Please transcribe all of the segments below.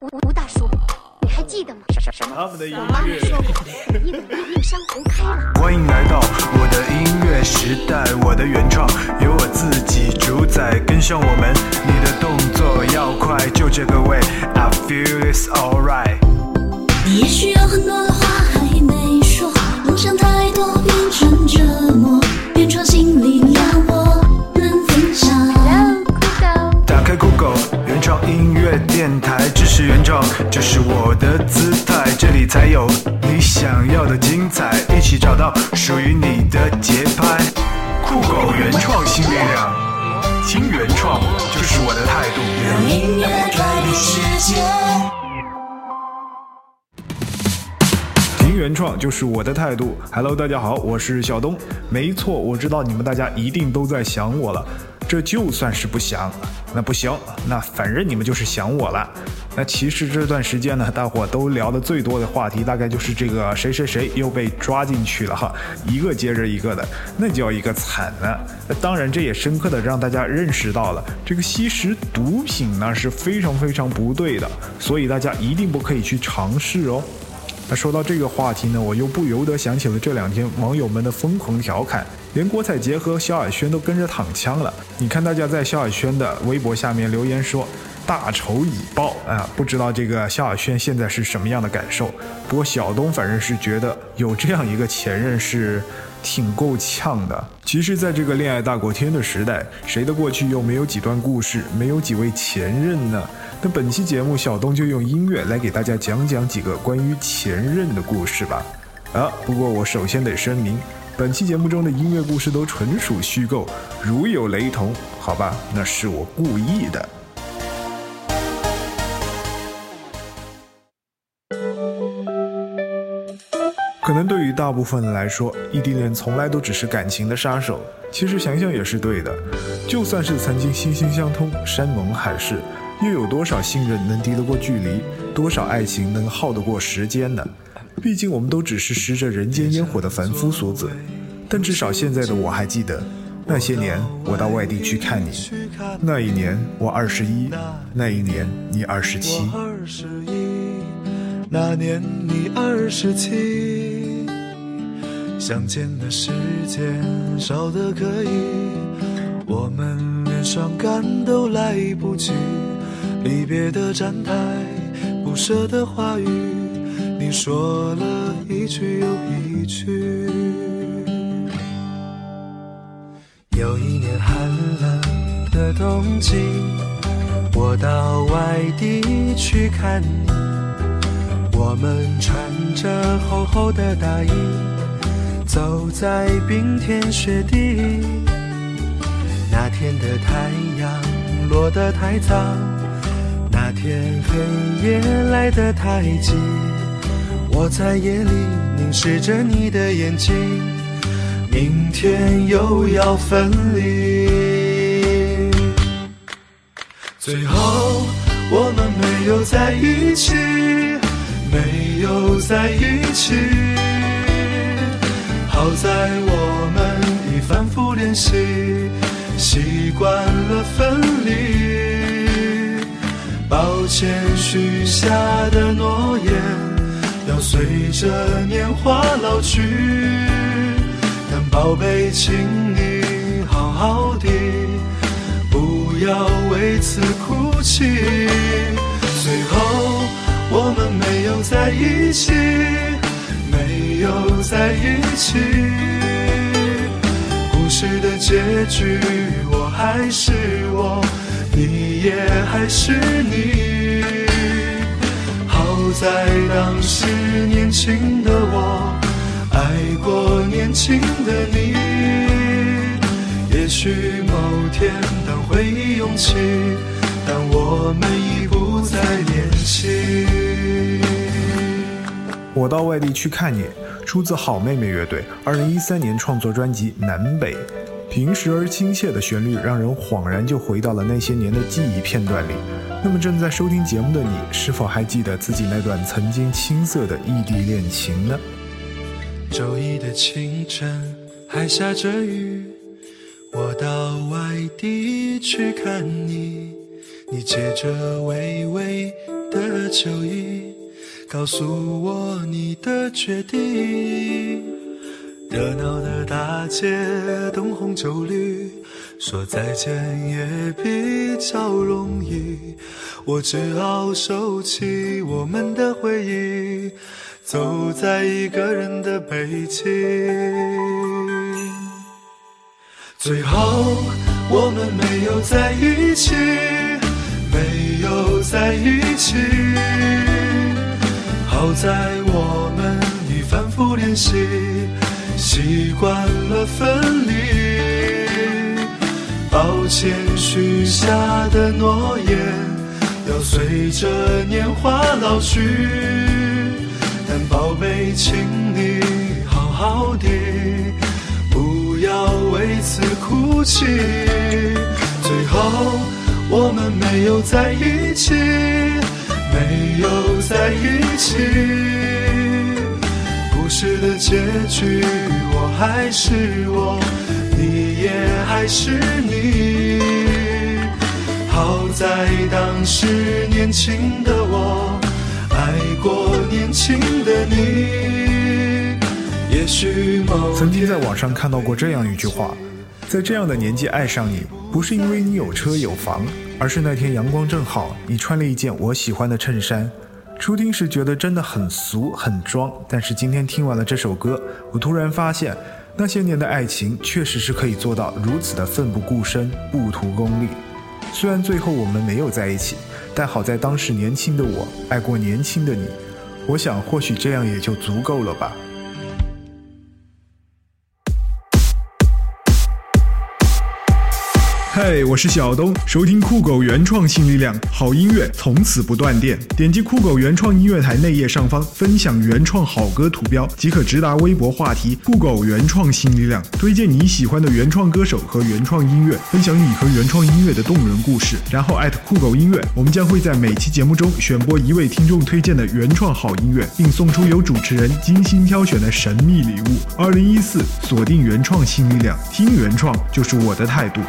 吴吴大叔，你还记得吗？他们的音我妈乐。说过，等一等把命山红开了。欢迎来到我的音乐时代，我的原创由我自己主宰，跟上我们，你的动作要快，就这个味，I feel it's alright。你也许有很多的话还没说，梦想太多变成折磨，原创音乐电台，支持原创，这是我的姿态，这里才有你想要的精彩，一起找到属于你的节拍。酷狗原创新力量，听原创就是我的态度。让音乐改变世界。听原创就是我的态度。Hello，大家好，我是小东。没错，我知道你们大家一定都在想我了。这就算是不想，那不行，那反正你们就是想我了。那其实这段时间呢，大伙都聊的最多的话题，大概就是这个谁谁谁又被抓进去了哈，一个接着一个的，那叫一个惨呢。那当然，这也深刻的让大家认识到了这个吸食毒品呢是非常非常不对的，所以大家一定不可以去尝试哦。那说到这个话题呢，我又不由得想起了这两天网友们的疯狂调侃，连郭采洁和萧亚轩都跟着躺枪了。你看大家在萧亚轩的微博下面留言说“大仇已报”啊，不知道这个萧亚轩现在是什么样的感受。不过小东反正是觉得有这样一个前任是挺够呛的。其实，在这个恋爱大过天的时代，谁的过去又没有几段故事，没有几位前任呢？那本期节目，小东就用音乐来给大家讲讲几个关于前任的故事吧。啊，不过我首先得声明，本期节目中的音乐故事都纯属虚构，如有雷同，好吧，那是我故意的。可能对于大部分人来说，异地恋从来都只是感情的杀手。其实想想也是对的，就算是曾经心心相通、山盟海誓，又有多少信任能敌得过距离？多少爱情能耗得过时间呢？毕竟我们都只是食着人间烟火的凡夫俗子。但至少现在的我还记得，那些年我到外地去看你，那一年我二十一，那一年你二十七。那年你二十七，相见的时间少得可以，我们连伤感都来不及。离别的站台，不舍的话语，你说了一句又一句。有一年寒冷的冬季，我到外地去看你，我们穿着厚厚的大衣，走在冰天雪地。那天的太阳落得太早，那天黑夜来得太急，我在夜里凝视着你的眼睛。明天又要分离。最后我们没有在一起，没有在一起。好在我们已反复练习，习惯了分离。抱歉许下的诺言，要随着年华老去。但宝贝，请你好好的，不要为此哭泣。最后我们没有在一起，没有在一起。故事的结局，我还是我，你也还是你。好在当时年轻的我。爱过年轻的你，也许某天当回忆涌起，我们已不再联系。我到外地去看你，出自好妹妹乐队，二零一三年创作专辑《南北》。平实而亲切的旋律，让人恍然就回到了那些年的记忆片段里。那么正在收听节目的你，是否还记得自己那段曾经青涩的异地恋情呢？周一的清晨还下着雨，我到外地去看你，你借着微微的酒意，告诉我你的决定。热闹的大街，灯红酒绿，说再见也比较容易。我只好收起我们的回忆，走在一个人的北京。最后，我们没有在一起，没有在一起。好在我们已反复练习，习惯了分离。抱歉，许下的诺言要随着年华老去。但宝贝，请你好好的，不要为此哭泣。最后，我们没有在一起，没有在一起。故事的结局，我还是我，你也还是你。好在当时年轻的我，爱过年轻的你。也许某曾经在网上看到过这样一句话：在这样的年纪爱上你，不是因为你有车有房，而是那天阳光正好，你穿了一件我喜欢的衬衫。初听时觉得真的很俗很装，但是今天听完了这首歌，我突然发现，那些年的爱情确实是可以做到如此的奋不顾身、不图功利。虽然最后我们没有在一起，但好在当时年轻的我爱过年轻的你，我想或许这样也就足够了吧。嗨我是小东，收听酷狗原创新力量，好音乐从此不断电。点击酷狗原创音乐台内页上方分享原创好歌图标，即可直达微博话题“酷狗原创新力量”，推荐你喜欢的原创歌手和原创音乐，分享你和原创音乐的动人故事，然后艾特酷狗音乐，我们将会在每期节目中选播一位听众推荐的原创好音乐，并送出由主持人精心挑选的神秘礼物。二零一四，锁定原创新力量，听原创就是我的态度。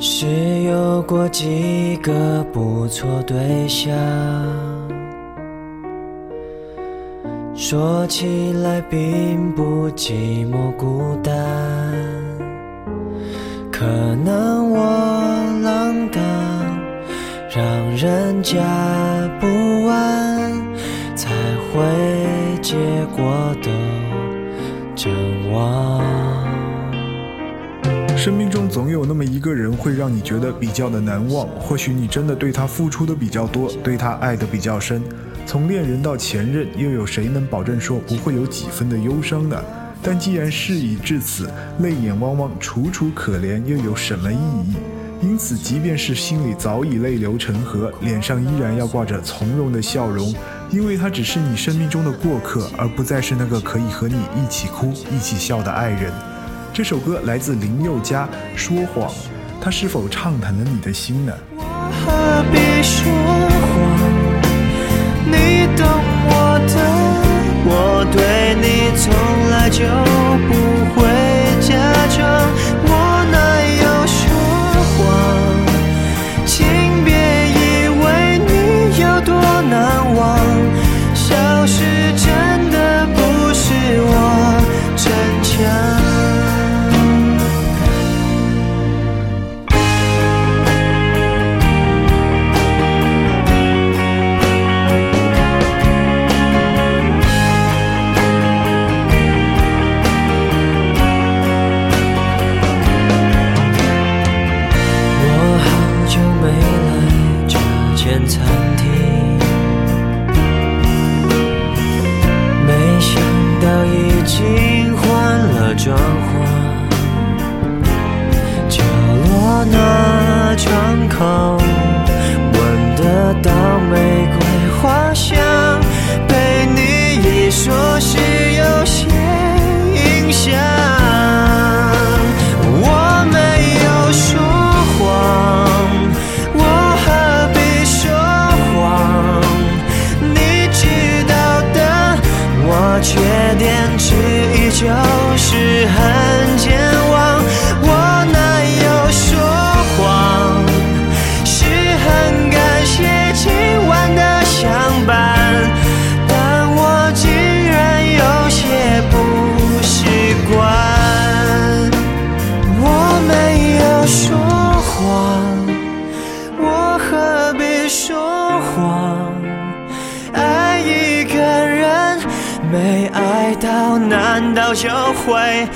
是有过几个不错对象，说起来并不寂寞孤单。可能我浪荡，让人家不安，才会结果都真忘。生命中总有那么一个人会让你觉得比较的难忘，或许你真的对他付出的比较多，对他爱的比较深。从恋人到前任，又有谁能保证说不会有几分的忧伤呢？但既然事已至此，泪眼汪汪，楚楚可怜，又有什么意义？因此，即便是心里早已泪流成河，脸上依然要挂着从容的笑容，因为他只是你生命中的过客，而不再是那个可以和你一起哭、一起笑的爱人。这首歌来自林宥嘉，《说谎》，他是否畅谈了你的心呢？我何必说谎？你懂我的，我对你从来就不会假装。难道就会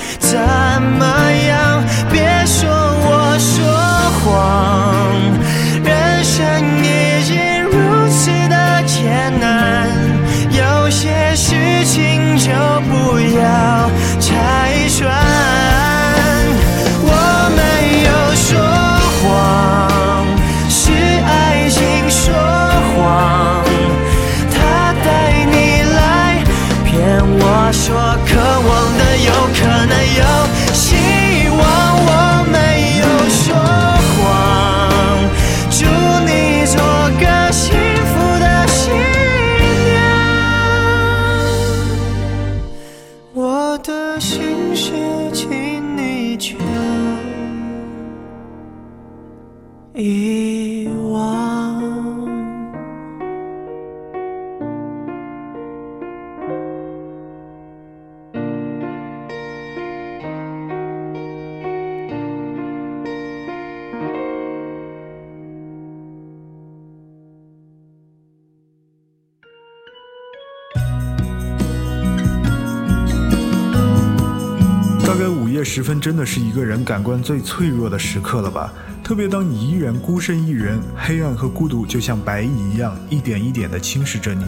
时分，真的是一个人感官最脆弱的时刻了吧？特别当你依然孤身一人，黑暗和孤独就像白蚁一样，一点一点地侵蚀着你，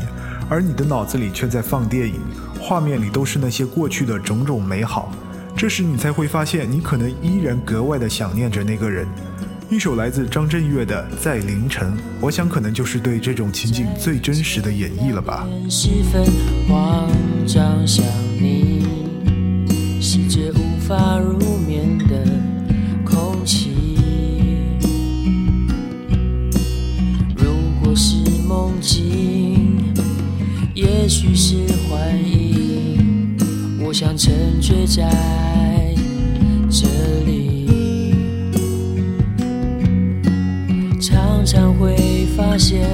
而你的脑子里却在放电影，画面里都是那些过去的种种美好。这时你才会发现，你可能依然格外的想念着那个人。一首来自张震岳的《在凌晨》，我想可能就是对这种情景最真实的演绎了吧。无法入眠的空气。如果是梦境，也许是幻影，我想沉醉在这里。常常会发现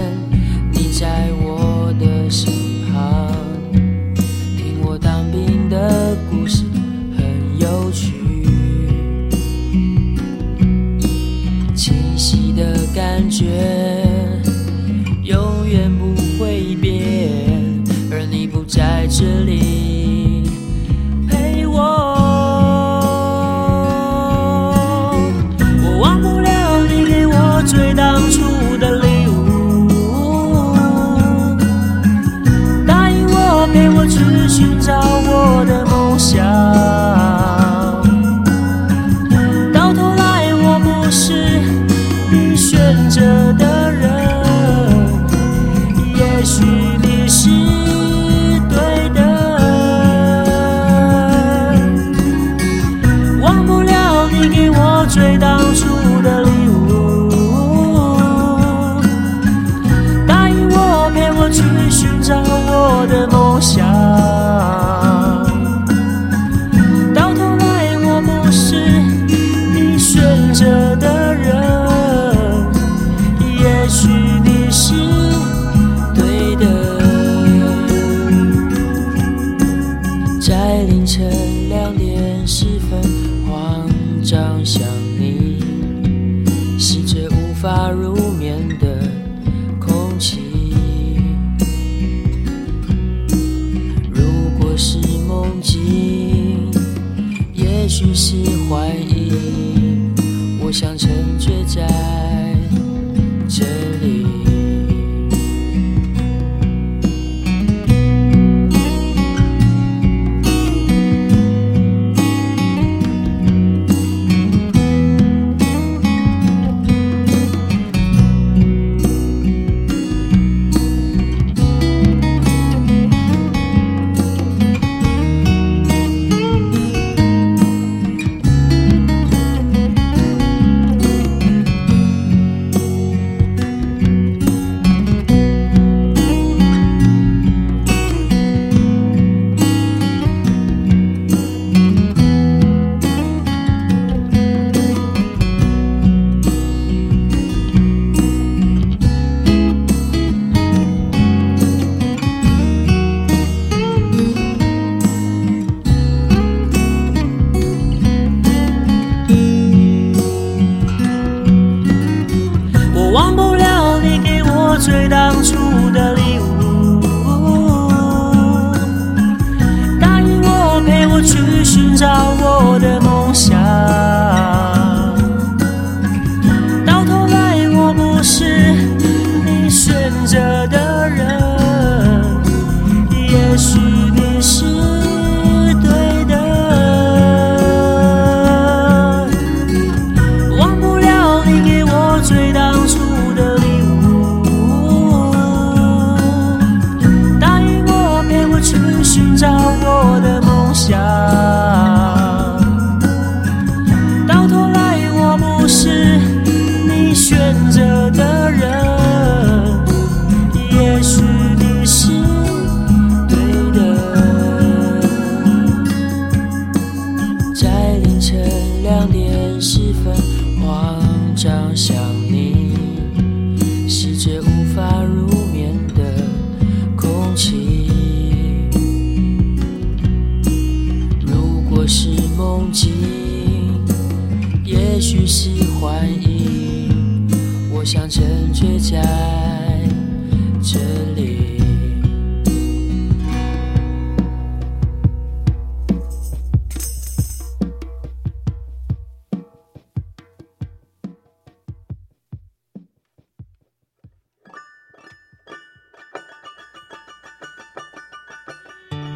你在我家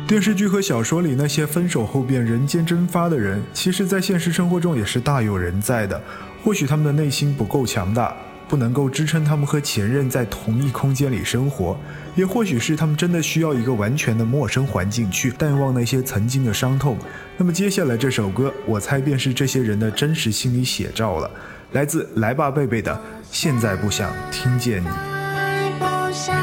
电视剧和小说里那些分手后便人间蒸发的人，其实，在现实生活中也是大有人在的。或许他们的内心不够强大，不能够支撑他们和前任在同一空间里生活；也或许是他们真的需要一个完全的陌生环境去淡忘那些曾经的伤痛。那么接下来这首歌，我猜便是这些人的真实心理写照了。来自来吧贝贝的《现在不想听见你》。不想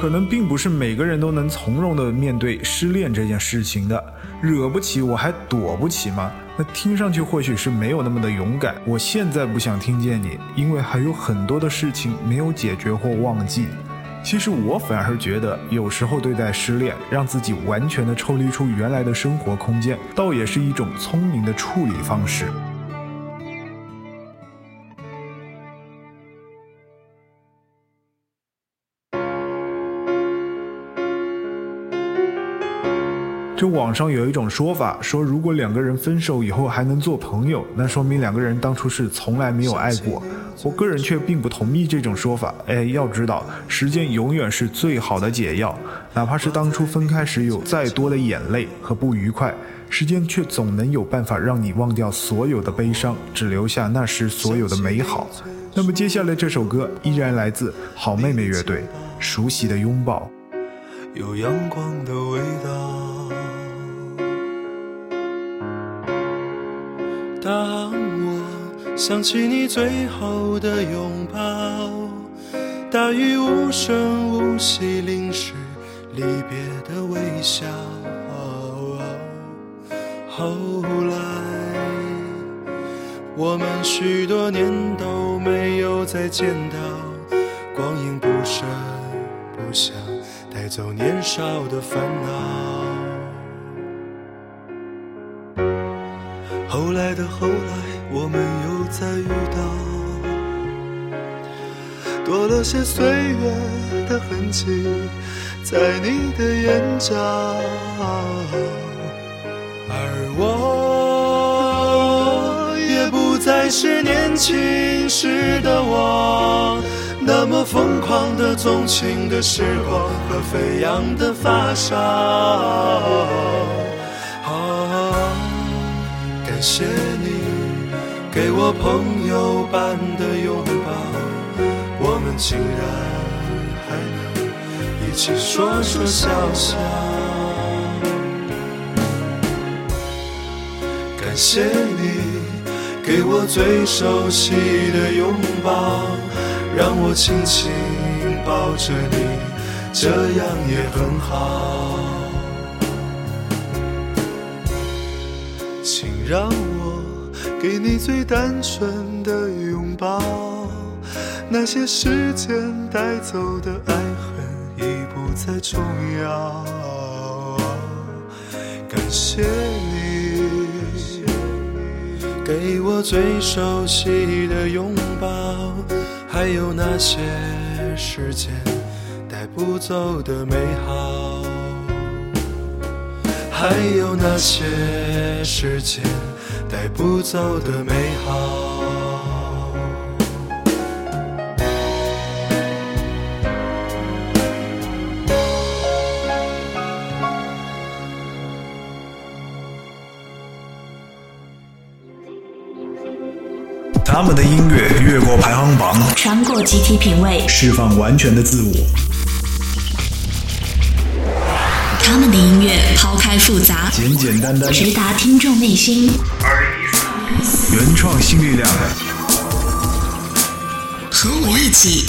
可能并不是每个人都能从容的面对失恋这件事情的，惹不起我还躲不起吗？那听上去或许是没有那么的勇敢。我现在不想听见你，因为还有很多的事情没有解决或忘记。其实我反而觉得，有时候对待失恋，让自己完全的抽离出原来的生活空间，倒也是一种聪明的处理方式。这网上有一种说法，说如果两个人分手以后还能做朋友，那说明两个人当初是从来没有爱过。我个人却并不同意这种说法。哎，要知道，时间永远是最好的解药，哪怕是当初分开时有再多的眼泪和不愉快，时间却总能有办法让你忘掉所有的悲伤，只留下那时所有的美好。那么接下来这首歌依然来自好妹妹乐队，《熟悉的拥抱》。有阳光的味道，当我想起你最后的拥抱，大雨无声无息淋湿离别的微笑。后来，我们许多年都没有再见到，光阴不声不响，带走年少的烦恼。后来的后来，我们又再遇到，多了些岁月的痕迹，在你的眼角。而我也不再是年轻时的我，那么疯狂的纵情的时光和飞扬的发梢。感谢你给我朋友般的拥抱，我们竟然还能一起说说笑笑。感谢你给我最熟悉的拥抱，让我轻轻抱着你，这样也很好。请让我给你最单纯的拥抱，那些时间带走的爱恨已不再重要。感谢你给我最熟悉的拥抱，还有那些时间带不走的美好，还有那些时间带不走的美好。他们的音乐越过排行榜，穿过集体品味，释放完全的自我。他们的音乐抛开复杂，简简单单，直达听众内心。原创新力量，和我一起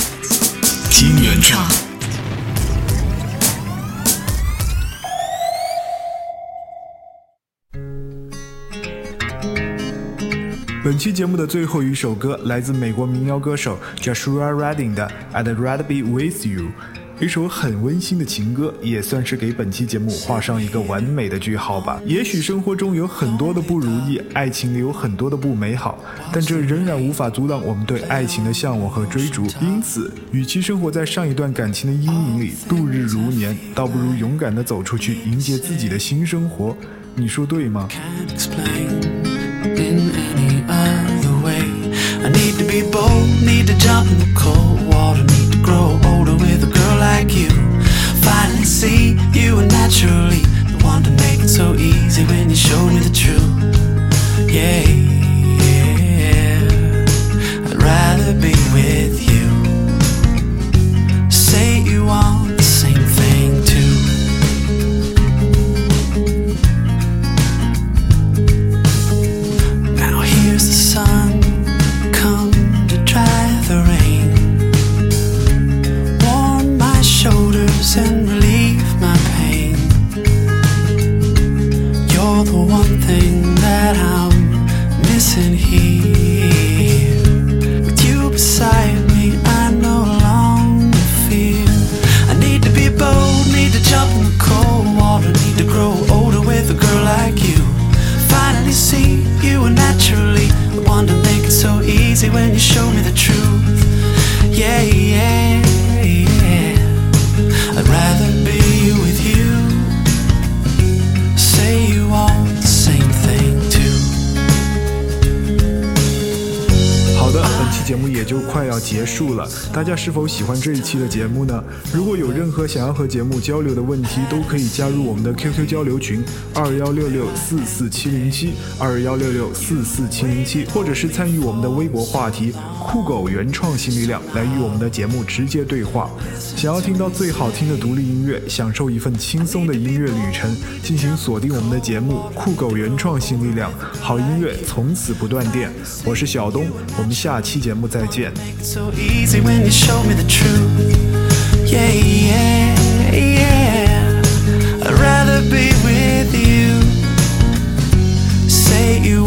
听原创。本期节目的最后一首歌来自美国民谣歌手 Joshua Redding 的《I'd Rather Be With You》，一首很温馨的情歌，也算是给本期节目画上一个完美的句号吧。也许生活中有很多的不如意，爱情里有很多的不美好，但这仍然无法阻挡我们对爱情的向往和追逐。因此，与其生活在上一段感情的阴影里度日如年，倒不如勇敢地走出去，迎接自己的新生活。你说对吗？need to be bold, need to jump in the cold like you. Finally see you were naturally the one to make it so easy when you showed me the truth. Yeah, yeah. I'd rather be with you. Say you want 大家是否喜欢这一期的节目呢？如果有任何想要和节目交流的问题，都可以加入我们的 QQ 交流群二幺六六四四七零七二幺六六四四七零七，或者是参与我们的微博话题“酷狗原创新力量”来与我们的节目直接对话。想要听到最好听的独立音乐，享受一份轻松的音乐旅程，进行锁定我们的节目“酷狗原创新力量”，好音乐从此不断电。我是小东，我们下期节目再见。Yeah, yeah, yeah. I'd rather be with you. Say you